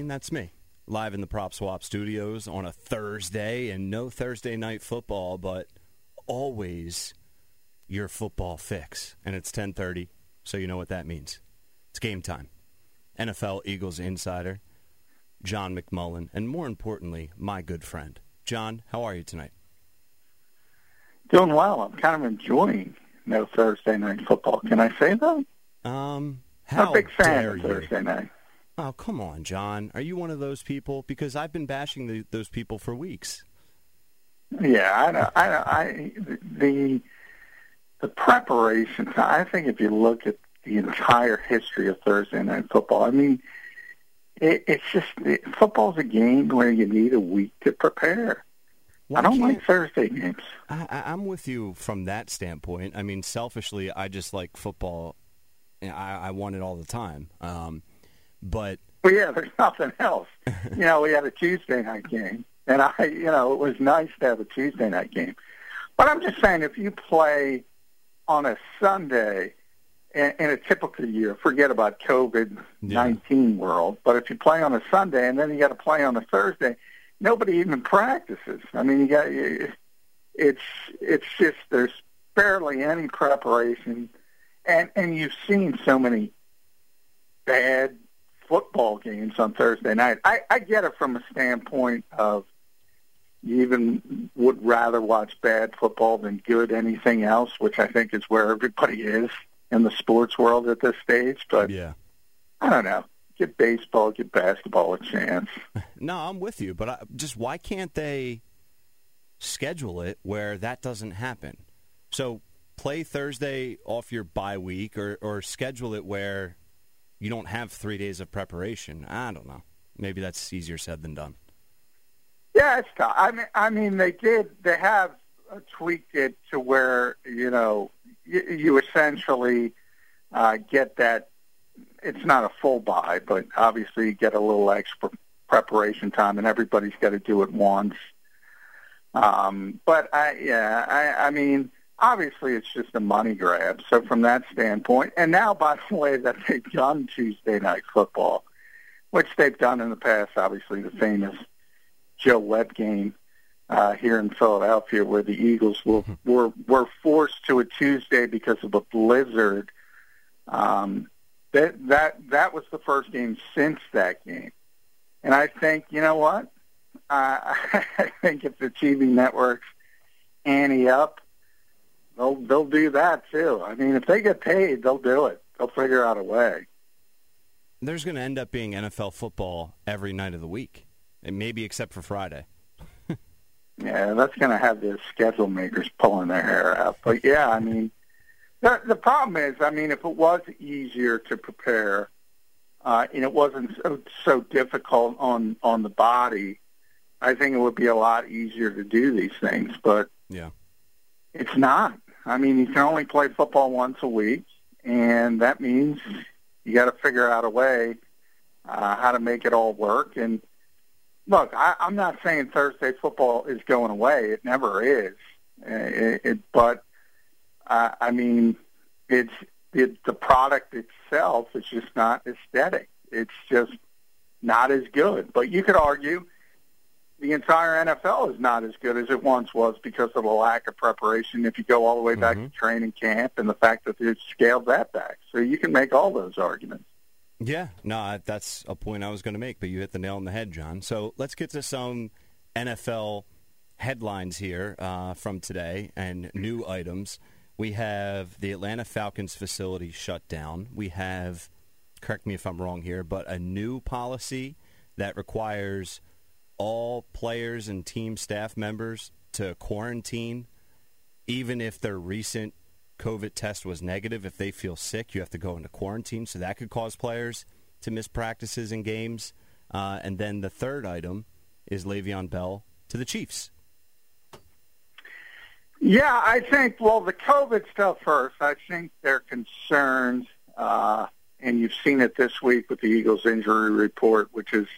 And that's me, live in the Prop Swap studios on a Thursday, and no Thursday night football, but always your football fix. And it's 10:30, so you know what that means. It's game time. NFL Eagles insider John McMullen, and more importantly, my good friend John. How are you tonight? Doing well. I'm kind of enjoying no Thursday night football. Can I say that? Um, how I'm a big fan of you? Thursday night. Oh, come on, John. Are you one of those people? Because I've been bashing the, those people for weeks. Yeah, I know. I know. I the the preparation. I think if you look at the entire history of Thursday night football, I mean, it, it's just it, football's a game where you need a week to prepare. Why I don't like Thursday games. I, I'm with you from that standpoint. I mean, selfishly, I just like football. I, I want it all the time. Um, but Well, yeah, there's nothing else. you know, we had a Tuesday night game, and I, you know, it was nice to have a Tuesday night game. But I'm just saying, if you play on a Sunday in, in a typical year, forget about COVID nineteen world. But if you play on a Sunday and then you got to play on a Thursday, nobody even practices. I mean, you got it's it's just there's barely any preparation, and and you've seen so many bad football games on Thursday night. I, I get it from a standpoint of you even would rather watch bad football than good anything else, which I think is where everybody is in the sports world at this stage. But yeah, I don't know. Give baseball, give basketball a chance. no, I'm with you. But I, just why can't they schedule it where that doesn't happen? So play Thursday off your bye week, or or schedule it where you don't have three days of preparation. I don't know. Maybe that's easier said than done. Yeah, it's tough. I mean, I mean, they did. They have tweaked it to where you know you, you essentially uh, get that. It's not a full buy, but obviously you get a little extra preparation time, and everybody's got to do it once. Um, but I, yeah, I, I mean, obviously it's just a money grab. So from that standpoint, and now by the way that they've done Tuesday night football, which they've done in the past, obviously the famous Joe Webb game uh, here in Philadelphia, where the Eagles were, were were forced to a Tuesday because of a blizzard. Um, that that that was the first game since that game, and I think you know what? Uh, I think if the TV networks ante up, they'll they'll do that too. I mean, if they get paid, they'll do it. They'll figure out a way. There's going to end up being NFL football every night of the week, and maybe except for Friday. Yeah, that's going to have the schedule makers pulling their hair out. But yeah, I mean, the the problem is, I mean, if it was easier to prepare, uh, and it wasn't so, so difficult on on the body, I think it would be a lot easier to do these things. But Yeah. it's not. I mean, you can only play football once a week, and that means you got to figure out a way uh, how to make it all work. And look, I, I'm not saying Thursday football is going away. It never is. Uh, It, it, but uh, I mean, it's it, the product itself is just not aesthetic. It's just not as good. But you could argue the entire NFL is not as good as it once was because of the lack of preparation. If you go all the way back to training camp and the fact that they've scaled that back, so you can make all those arguments. Yeah, no, that's a point I was going to make, but you hit the nail on the head, John. So let's get to some NFL headlines here uh, from today and new items. We have the Atlanta Falcons facility shut down. We have, correct me if I'm wrong here, but a new policy that requires all players and team staff members to quarantine, even if their recent COVID test was negative. If they feel sick, you have to go into quarantine. So that could cause players to miss practices and games. Uh, and then the third item is Le'Veon Bell to the Chiefs. Yeah, I think, well, the COVID stuff first. I think they're concerned, uh, and you've seen it this week with the Eagles injury report, which is,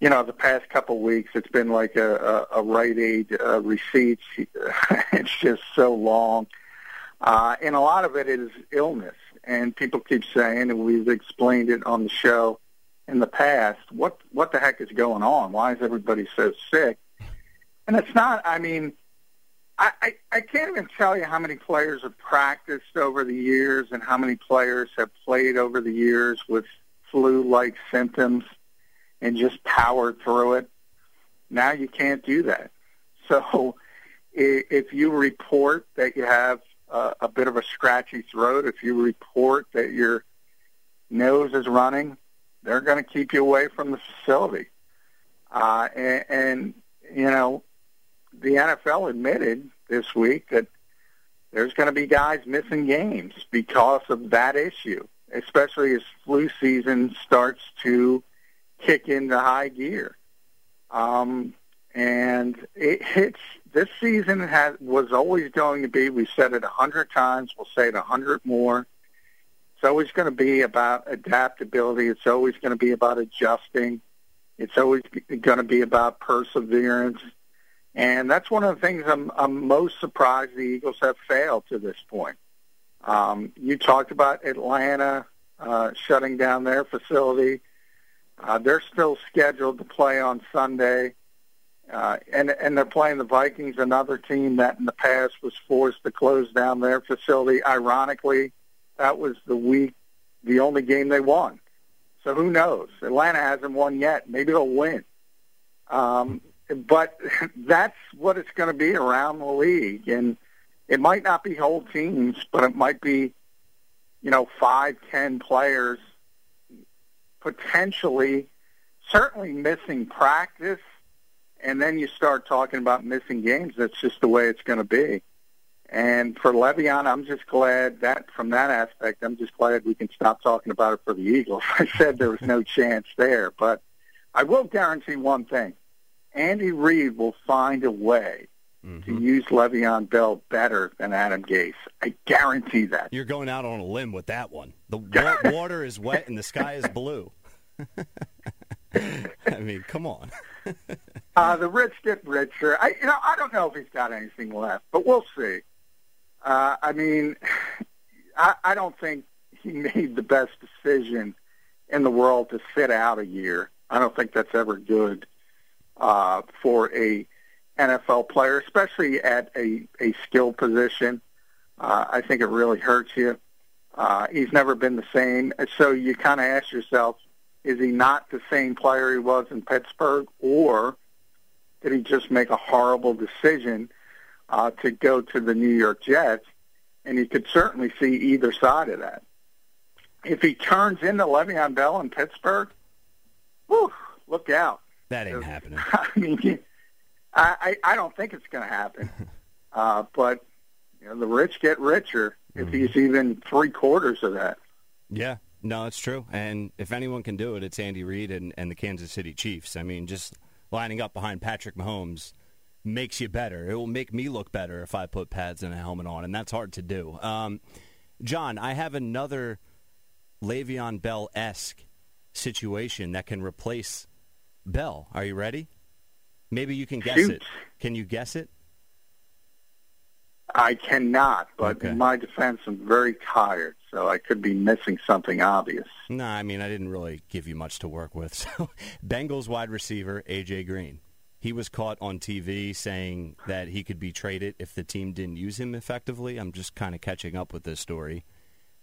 you know, the past couple of weeks, it's been like a, a, a Rite Aid uh, receipts. it's just so long. Uh, and a lot of it is illness. And people keep saying, and we've explained it on the show in the past, what what the heck is going on? Why is everybody so sick? And it's not. I mean, I, I I can't even tell you how many players have practiced over the years and how many players have played over the years with flu-like symptoms and just powered through it. Now you can't do that. So if you report that you have a, a bit of a scratchy throat, if you report that your nose is running, they're going to keep you away from the facility. Uh, and, and, you know, the NFL admitted this week that there's going to be guys missing games because of that issue, especially as flu season starts to kick into high gear. Um, and it, it's this season has was always going to be. We said it a hundred times. We'll say it a hundred more. It's always going to be about adaptability. It's always going to be about adjusting. It's always going to be about perseverance. And that's one of the things I'm, I'm most surprised the Eagles have failed to this point. Um, you talked about Atlanta uh, shutting down their facility. Uh, they're still scheduled to play on Sunday. Uh, and and they're playing the Vikings, another team that in the past was forced to close down their facility. Ironically, that was the week, the only game they won. So who knows? Atlanta hasn't won yet. Maybe they'll win. Um, but that's what it's going to be around the league, and it might not be whole teams, but it might be, you know, five, ten players potentially, certainly missing practice and then you start talking about missing games. That's just the way it's going to be. And for Le'Veon, I'm just glad that from that aspect, I'm just glad we can stop talking about it for the Eagles. I said there was no chance there, but I will guarantee one thing: Andy Reid will find a way mm-hmm. to use Le'Veon Bell better than Adam Gase. I guarantee that. You're going out on a limb with that one. The water is wet and the sky is blue. I mean, come on. uh, the rich get richer. I, you know, I don't know if he's got anything left, but we'll see. Uh, I mean, I, I don't think he made the best decision in the world to sit out a year. I don't think that's ever good uh, for a NFL player, especially at a, a skill position. Uh, I think it really hurts you. Uh, he's never been the same. So you kind of ask yourself, is he not the same player he was in Pittsburgh, or did he just make a horrible decision uh, to go to the New York Jets? And you could certainly see either side of that. If he turns into Le'Veon Bell in Pittsburgh, whew, look out. That ain't happening. I mean, I, I don't think it's going to happen. uh, but you know, the rich get richer if mm-hmm. he's even three quarters of that. Yeah, no, it's true. And if anyone can do it, it's Andy Reid and, and the Kansas City Chiefs. I mean, just lining up behind Patrick Mahomes makes you better. It will make me look better if I put pads and a helmet on, and that's hard to do. Um, John, I have another Le'Veon Bell esque situation that can replace Bell. Are you ready? Maybe you can guess Shoot. it. Can you guess it? I cannot, but okay. in my defense, I'm very tired, so I could be missing something obvious. No, I mean, I didn't really give you much to work with. So, Bengals wide receiver, A.J. Green. He was caught on TV saying that he could be traded if the team didn't use him effectively. I'm just kind of catching up with this story.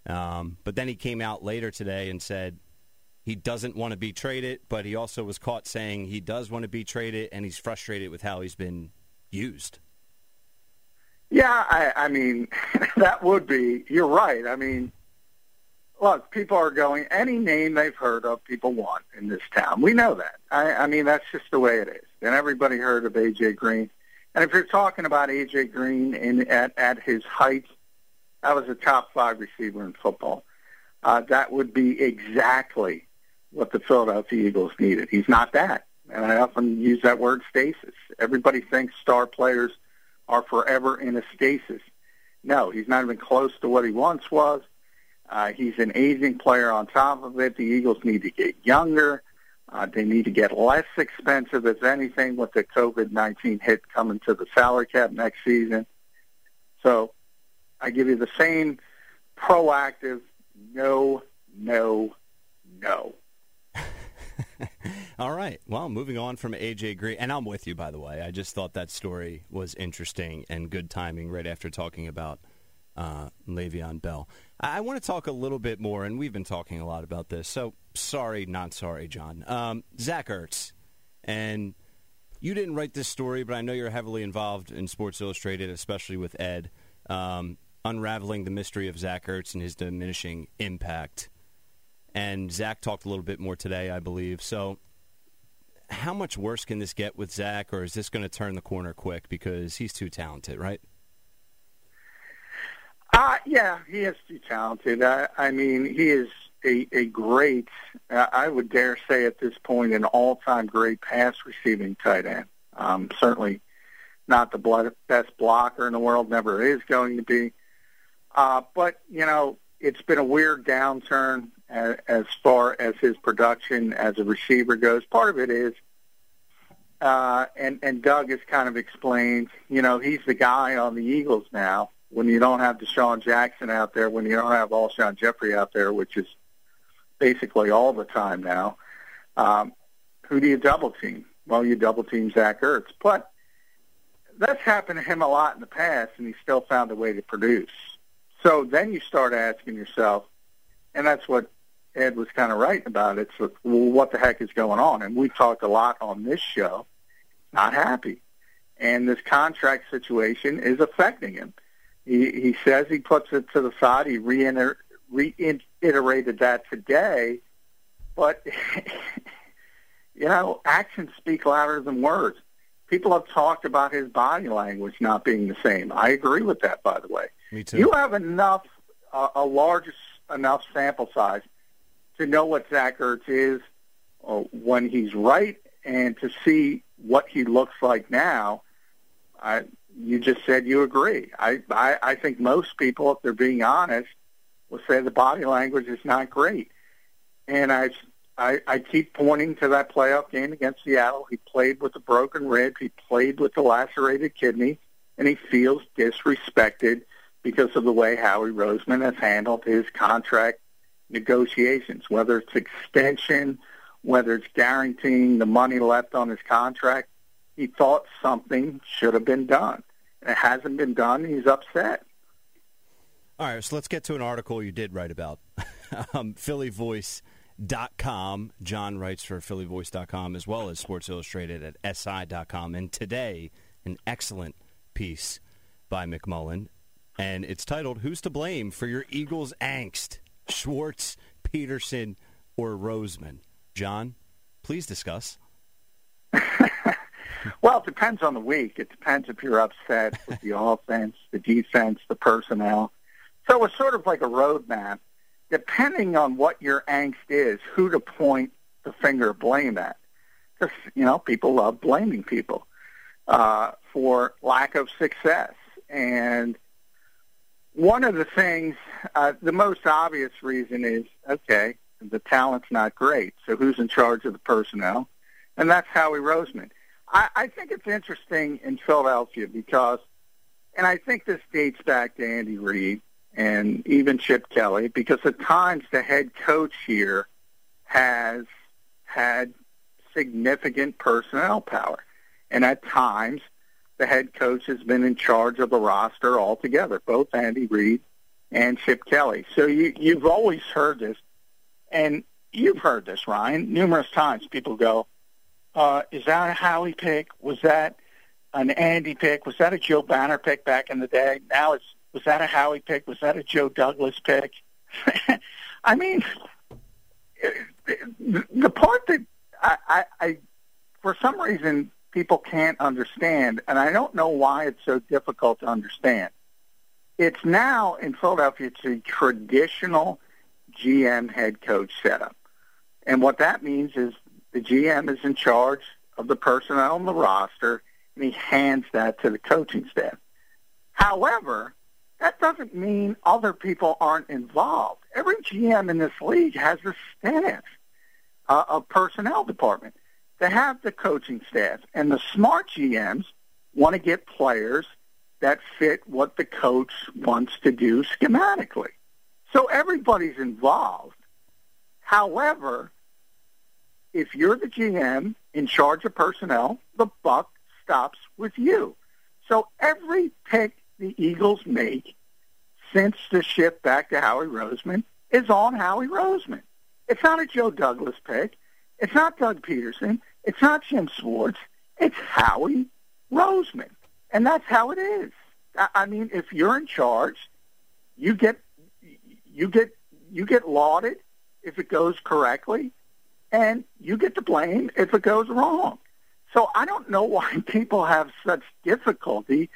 Um, but then he came out later today and said he doesn't want to be traded, but he also was caught saying he does want to be traded and he's frustrated with how he's been used. Yeah, I, I mean, that would be. You're right. I mean, look, people are going any name they've heard of. People want in this town. We know that. I, I mean, that's just the way it is. And everybody heard of AJ Green. And if you're talking about AJ Green in at at his height, that was a top five receiver in football. Uh, that would be exactly what the Philadelphia Eagles needed. He's not that, and I often use that word stasis. Everybody thinks star players are forever in a stasis. No, he's not even close to what he once was. Uh, he's an aging player on top of it. The Eagles need to get younger. Uh, they need to get less expensive, if anything, with the COVID-19 hit coming to the salary cap next season. So I give you the same proactive no, no, no. All right. Well, moving on from AJ Green, and I'm with you, by the way. I just thought that story was interesting and good timing right after talking about uh, Le'Veon Bell. I, I want to talk a little bit more, and we've been talking a lot about this. So sorry, not sorry, John. Um, Zach Ertz, and you didn't write this story, but I know you're heavily involved in Sports Illustrated, especially with Ed, um, unraveling the mystery of Zach Ertz and his diminishing impact. And Zach talked a little bit more today, I believe. So, how much worse can this get with Zach, or is this going to turn the corner quick because he's too talented, right? Uh, yeah, he is too talented. I, I mean, he is a, a great, uh, I would dare say at this point, an all-time great pass receiving tight end. Um, certainly not the blood, best blocker in the world, never is going to be. Uh, but, you know, it's been a weird downturn as, as far as his production as a receiver goes. Part of it is, uh, and, and Doug has kind of explained, you know, he's the guy on the Eagles now when you don't have DeSean Jackson out there, when you don't have Alshon Jeffery out there, which is basically all the time now, um, who do you double team? Well, you double team Zach Ertz. But that's happened to him a lot in the past, and he still found a way to produce. So then you start asking yourself, and that's what Ed was kind of right about. It's well, what the heck is going on? And we talked a lot on this show. Not happy, and this contract situation is affecting him. He, he says he puts it to the side. He reiter, reiterated that today, but you know, actions speak louder than words. People have talked about his body language not being the same. I agree with that, by the way. Me too. You have enough, uh, a large enough sample size to know what Zach Ertz is uh, when he's right, and to see what he looks like now. I, you just said you agree. I, I, I think most people, if they're being honest, will say the body language is not great. And I, I, I keep pointing to that playoff game against Seattle. He played with a broken rib. He played with a lacerated kidney, and he feels disrespected because of the way Howie Roseman has handled his contract negotiations, whether it's extension, whether it's guaranteeing the money left on his contract. He thought something should have been done. It hasn't been done. He's upset. All right, so let's get to an article you did write about. um, PhillyVoice.com. John writes for PhillyVoice.com as well as Sports Illustrated at SI.com. And today, an excellent piece by McMullen. And it's titled, Who's to Blame for Your Eagles' Angst? Schwartz, Pederson, or Roseman? John, please discuss. well, it depends on the week. It depends if you're upset with the offense, the defense, the personnel. So it's sort of like a roadmap. Depending on what your angst is, who to point the finger of blame at. Because, you know, people love blaming people uh, for lack of success. And one of the things, uh, the most obvious reason is, okay, the talent's not great. So who's in charge of the personnel? And that's Howie Roseman. I, I think it's interesting in Philadelphia because, and I think this dates back to Andy Reid and even Chip Kelly, because at times the head coach here has had significant personnel power. And at times the head coach has been in charge of the roster altogether, both Andy Reid and Chip Kelly. So you, you've always heard this, and you've heard this, Ryan, numerous times. People go, uh, is that a Howie pick? Was that an Andy pick? Was that a Joe Banner pick back in the day? Now it's was that a Howie pick? Was that a Joe Douglas pick? I mean, the part that I, I, I, for some reason, people can't understand, and I don't know why it's so difficult to understand. It's now in Philadelphia, it's a traditional GM head coach setup. And what that means is the GM is in charge of the personnel on the roster, and he hands that to the coaching staff. However, that doesn't mean other people aren't involved. Every GM in this league has a staff, uh, a personnel department. They have the coaching staff, and the smart GMs want to get players that fit what the coach wants to do schematically. So everybody's involved. However, if you're the GM in charge of personnel, the buck stops with you. So every pick the Eagles make since the shift back to Howie Roseman is on Howie Roseman. It's not a Joe Douglas pick. It's not Doug Pederson. It's not Jim Schwartz. It's Howie Roseman. And that's how it is. I mean, if you're in charge, you get you get you get lauded if it goes correctly, and you get to blame if it goes wrong. So I don't know why people have such difficulty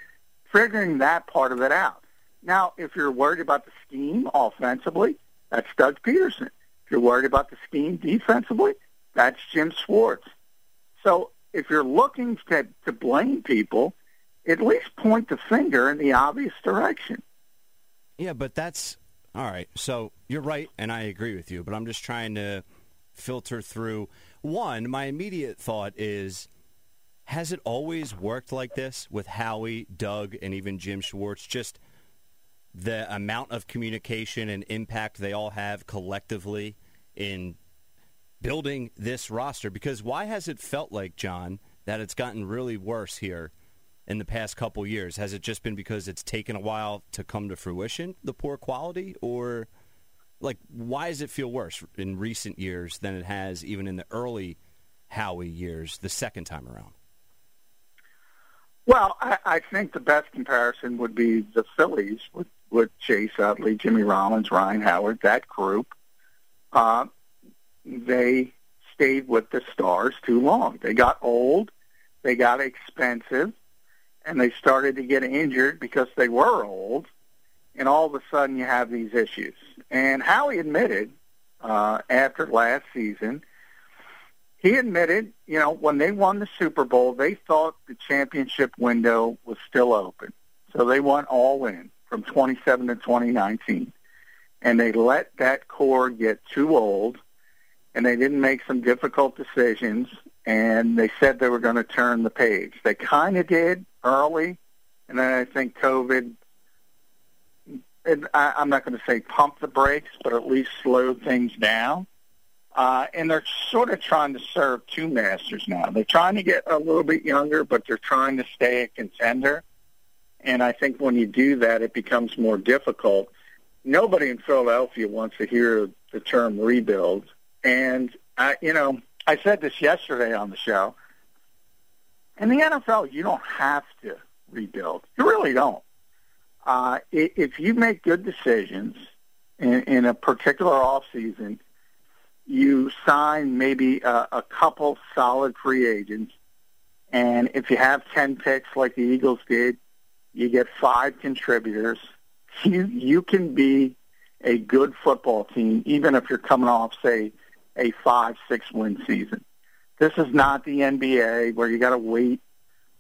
figuring that part of it out. Now, if you're worried about the scheme offensively, that's Doug Pederson. If you're worried about the scheme defensively, that's Jim Schwartz. So if you're looking to, to blame people, at least point the finger in the obvious direction. Yeah, but that's all right. So you're right, and I agree with you. But I'm just trying to filter through. One, my immediate thought is, has it always worked like this with Howie, Doug, and even Jim Schwartz? Just the amount of communication and impact they all have collectively in building this roster. Because why has it felt like, John, that it's gotten really worse here in the past couple years? Has it just been because it's taken a while to come to fruition, the poor quality, or like why does it feel worse in recent years than it has even in the early Howie years, the second time around? Well, I, I think the best comparison would be the Phillies with, with Chase Utley, Jimmy Rollins, Ryan Howard, that group. Uh, they stayed with the Stars too long. They got old, they got expensive, and they started to get injured because they were old, and all of a sudden you have these issues. And Howie admitted uh, after last season, he admitted, you know, when they won the Super Bowl, they thought the championship window was still open. So they went all in from 27 to 2019. And they let that core get too old, and they didn't make some difficult decisions, and they said they were going to turn the page. They kind of did, early, and then I think COVID. And I, I'm not going to say pump the brakes, but at least slow things down. Uh, and they're sort of trying to serve two masters now. They're trying to get a little bit younger, but they're trying to stay a contender. And I think when you do that, it becomes more difficult. Nobody in Philadelphia wants to hear the term rebuild. And I, you know, I said this yesterday on the show. In the NFL, you don't have to rebuild. You really don't. Uh, if you make good decisions in, in a particular off season, you sign maybe a, a couple solid free agents, and if you have ten picks like the Eagles did, you get five contributors. You you can be a good football team even if you're coming off, say, a five six win season. This is not the NBA where you got to wait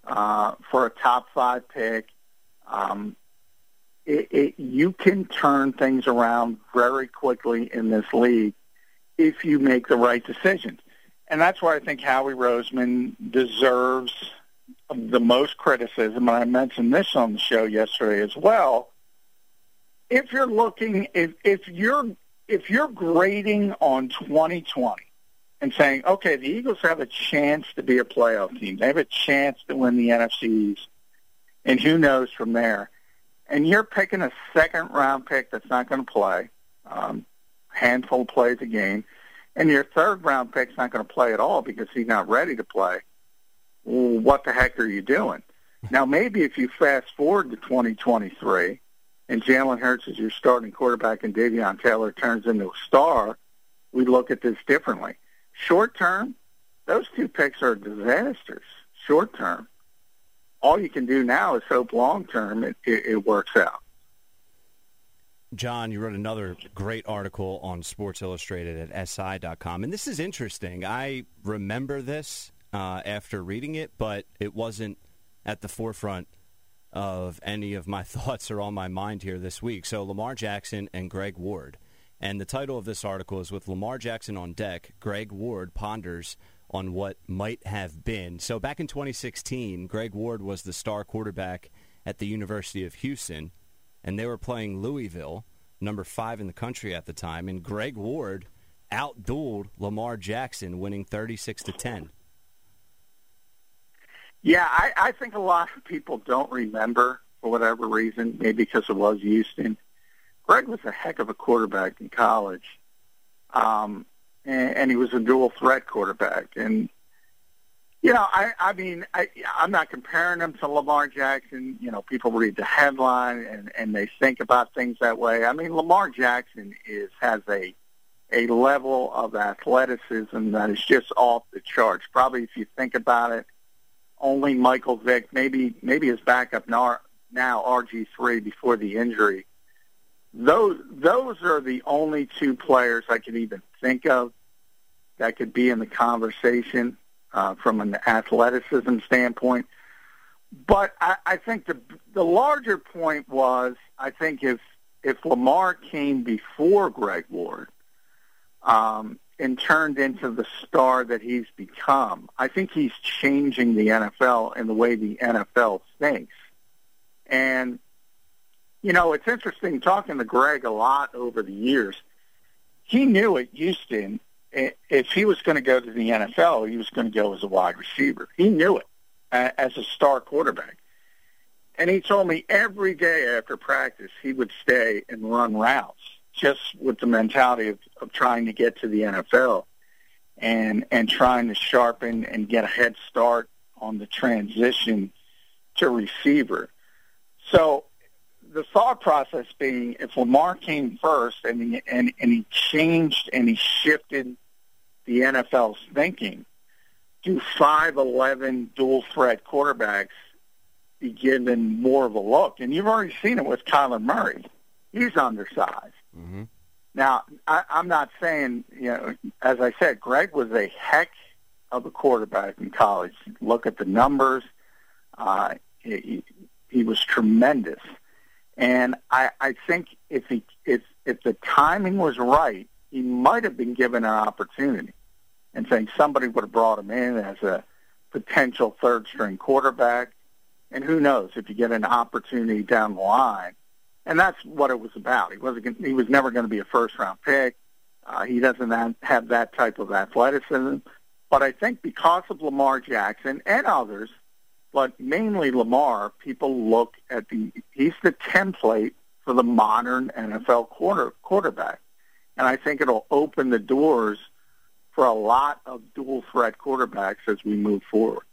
uh, for a top five pick. Um, it, it, you can turn things around very quickly in this league if you make the right decisions. And that's why I think Howie Roseman deserves the most criticism. And I mentioned this on the show yesterday as well. If you're looking, if, if you're if you're grading on 2020 and saying, okay, the Eagles have a chance to be a playoff team. They have a chance to win the NFCs, and who knows from there. And you're picking a second round pick that's not going to play, um, handful of plays a game, and your third round pick's not going to play at all because he's not ready to play. Well, what the heck are you doing? Now, maybe if you fast forward to 2023 and Jalen Hurts is your starting quarterback and Davion Taylor turns into a star, we look at this differently. Short term, those two picks are disasters. Short term, all you can do now is hope long term it, it, it works out. John, you wrote another great article on Sports Illustrated at SI.com. And this is interesting. I remember this uh, after reading it, but it wasn't at the forefront of any of my thoughts or on my mind here this week. So, Lamar Jackson and Greg Ward. And the title of this article is With Lamar Jackson on Deck, Greg Ward ponders on what might have been. So back in 2016, Greg Ward was the star quarterback at the University of Houston, and they were playing Louisville, number five in the country at the time. And Greg Ward outdueled Lamar Jackson, winning 36 to 10. Yeah, I, I think a lot of people don't remember for whatever reason, maybe because it was Houston. Greg was a heck of a quarterback in college, um, and, and he was a dual threat quarterback. And you know, I, I mean, I, I'm not comparing him to Lamar Jackson. You know, people read the headline and, and they think about things that way. I mean, Lamar Jackson is has a a level of athleticism that is just off the charts. Probably, if you think about it, only Michael Vick, maybe maybe his backup now, now RG3 before the injury. Those those are the only two players I could even think of that could be in the conversation uh, from an athleticism standpoint. But I, I think the the larger point was I think if if Lamar came before Greg Ward um, and turned into the star that he's become, I think he's changing the NFL and the way the NFL thinks. And you know, it's interesting talking to Greg a lot over the years. He knew at Houston eh, if he was going to go to the NFL, he was going to go as a wide receiver. He knew it as a star quarterback. And he told me every day after practice he would stay and run routes just with the mentality of, of trying to get to the NFL and and trying to sharpen and get a head start on the transition to receiver. So the thought process being if Lamar came first and he, and, and he changed and he shifted the NFL's thinking, do 5'11 dual threat quarterbacks be given more of a look? And you've already seen it with Kyler Murray. He's undersized. Mm-hmm. Now, I, I'm not saying, you know, as I said, Greg was a heck of a quarterback in college. Look at the numbers. Uh, he, he was tremendous. And I, I think if he if if the timing was right, he might have been given an opportunity. And saying somebody would have brought him in as a potential third string quarterback. And who knows if you get an opportunity down the line. And that's what it was about. He wasn't. He was never going to be a first round pick. Uh, he doesn't have that type of athleticism. But I think because of Lamar Jackson and others, but mainly Lamar, people look at the he's the template for the modern NFL quarter quarterback. And I think it'll open the doors for a lot of dual threat quarterbacks as we move forward.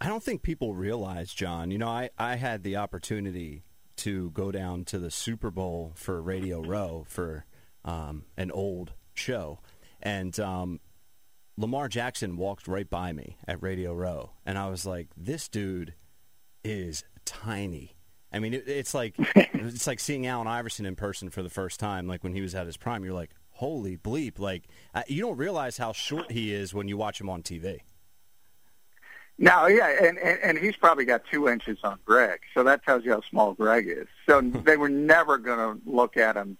I don't think people realize, John. You know, I, I had the opportunity to go down to the Super Bowl for Radio Row for um, an old show. And um, Lamar Jackson walked right by me at Radio Row, and I was like, "This dude is tiny." I mean, it, it's like it's like seeing Allen Iverson in person for the first time, like when he was at his prime. You're like, "Holy bleep!" Like you don't realize how short he is when you watch him on TV. No, yeah, and, and and he's probably got two inches on Greg, so that tells you how small Greg is. So they were never going to look at him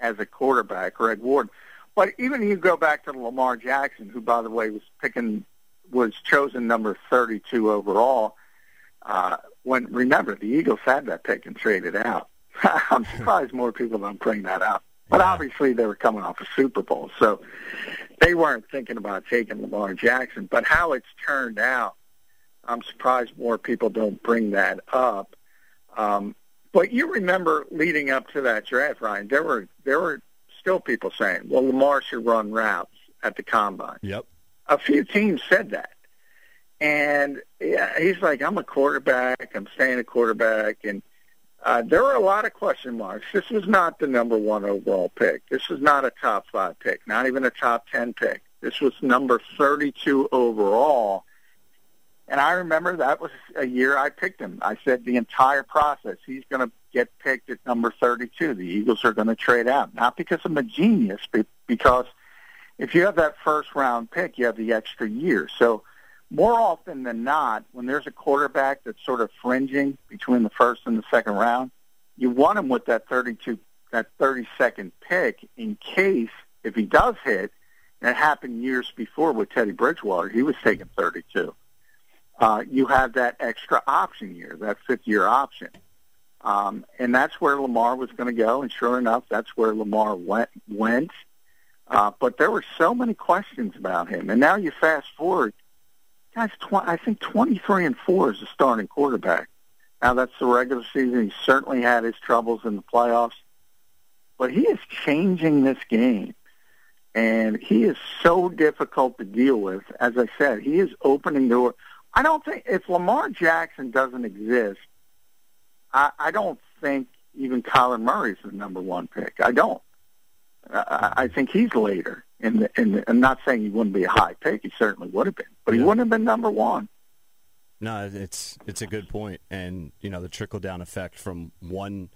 as a quarterback, Greg Ward. But even you go back to Lamar Jackson, who, by the way, was picking was chosen number 32 overall. Uh, when remember the Eagles had that pick and traded out. I'm surprised more people don't bring that up. But yeah. obviously they were coming off a Super Bowl, so they weren't thinking about taking Lamar Jackson. But how it's turned out, I'm surprised more people don't bring that up. Um, but you remember leading up to that draft, Ryan, there were there were still people saying, well, Lamar should run routes at the combine. Yep. A few teams said that. And yeah, he's like, I'm a quarterback. I'm staying a quarterback. And uh, there were a lot of question marks. This was not the number one overall pick. This was not a top five pick, not even a top 10 pick. This was number 32 overall. And I remember that was a year I picked him. I said the entire process, he's going to get picked at number 32. The Eagles are going to trade out, not because I'm a genius, but because if you have that first round pick, you have the extra year. So more often than not, when there's a quarterback that's sort of fringing between the first and the second round, you want him with that 32, that 32nd pick in case if he does hit, and it happened years before with Teddy Bridgewater, he was taking 32 uh, you have that extra option year, that fifth year option. Um, and that's where Lamar was going to go. And sure enough, that's where Lamar went. went. Uh, but there were so many questions about him, and now you fast forward, guys. Tw- I think twenty-three and four is the starting quarterback. Now that's the regular season. He certainly had his troubles in the playoffs, but he is changing this game, and he is so difficult to deal with. As I said, he is opening door. I don't think if Lamar Jackson doesn't exist, I, I don't think even Kyler Murray is the number one pick. I don't. I, I think he's later. In the, in the, I'm not saying he wouldn't be a high pick. He certainly would have been, but he Yeah. wouldn't have been number one. No, it's it's a good point, and you know the trickle down effect from one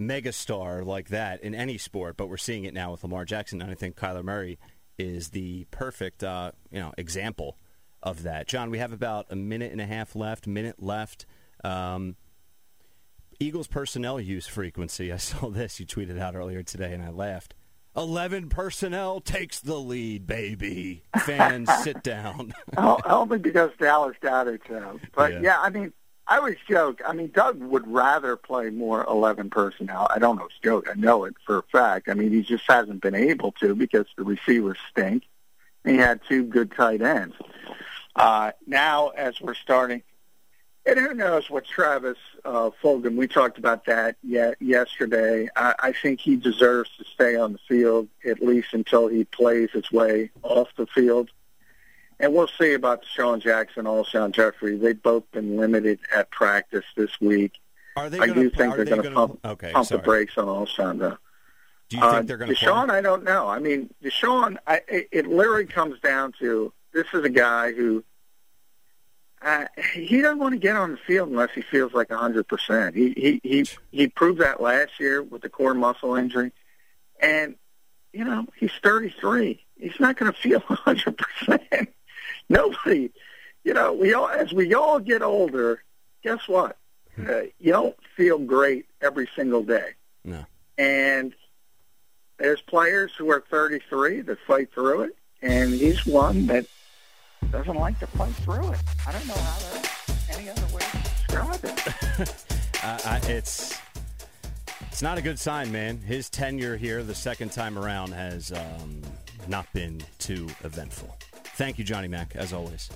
megastar like that in any sport, but we're seeing it now with Lamar Jackson, and I think Kyler Murray is the perfect uh, you know example of that. John, we have about a minute and a half left, minute left. Um, Eagles personnel use frequency. I saw this you tweeted out earlier today, and I laughed. Eleven personnel takes the lead, baby. Fans, sit down. Only because Dallas got it. So. But Yeah. yeah. I mean, I always joke. I mean, Doug would rather play more 11 personnel. I don't know it's joke. I know it for a fact. I mean, he just hasn't been able to because the receivers stink. And he had two good tight ends. Uh, now, as we're starting, and who knows what Travis uh, Fulgham, we talked about that yet yesterday. I, I think he deserves to stay on the field at least until he plays his way off the field. And we'll see about Sean Jackson, Alshon Jeffery. They've both been limited at practice this week. Are they I going do think they're they going to pump. Okay, pump sorry. the brakes on Alshon, though. Do you think Uh, they're going to? DeSean, I don't know. I mean, DeSean, I, it, it literally comes down to this is a guy who uh, he doesn't want to get on the field unless he feels like a hundred percent. He he he he proved that last year with the core muscle injury, and you know he's thirty three. He's not going to feel a hundred percent. Nobody, you know, we all as we all get older. Guess what? Uh, you don't feel great every single day. No. And there's players who are 33 that fight through it, and he's one that doesn't like to play through it. I don't know how to, any other way to describe it. Uh, I, it's it's not a good sign, man. His tenure here, the second time around, has um, not been too eventful. Thank you, Johnny Mack, as always.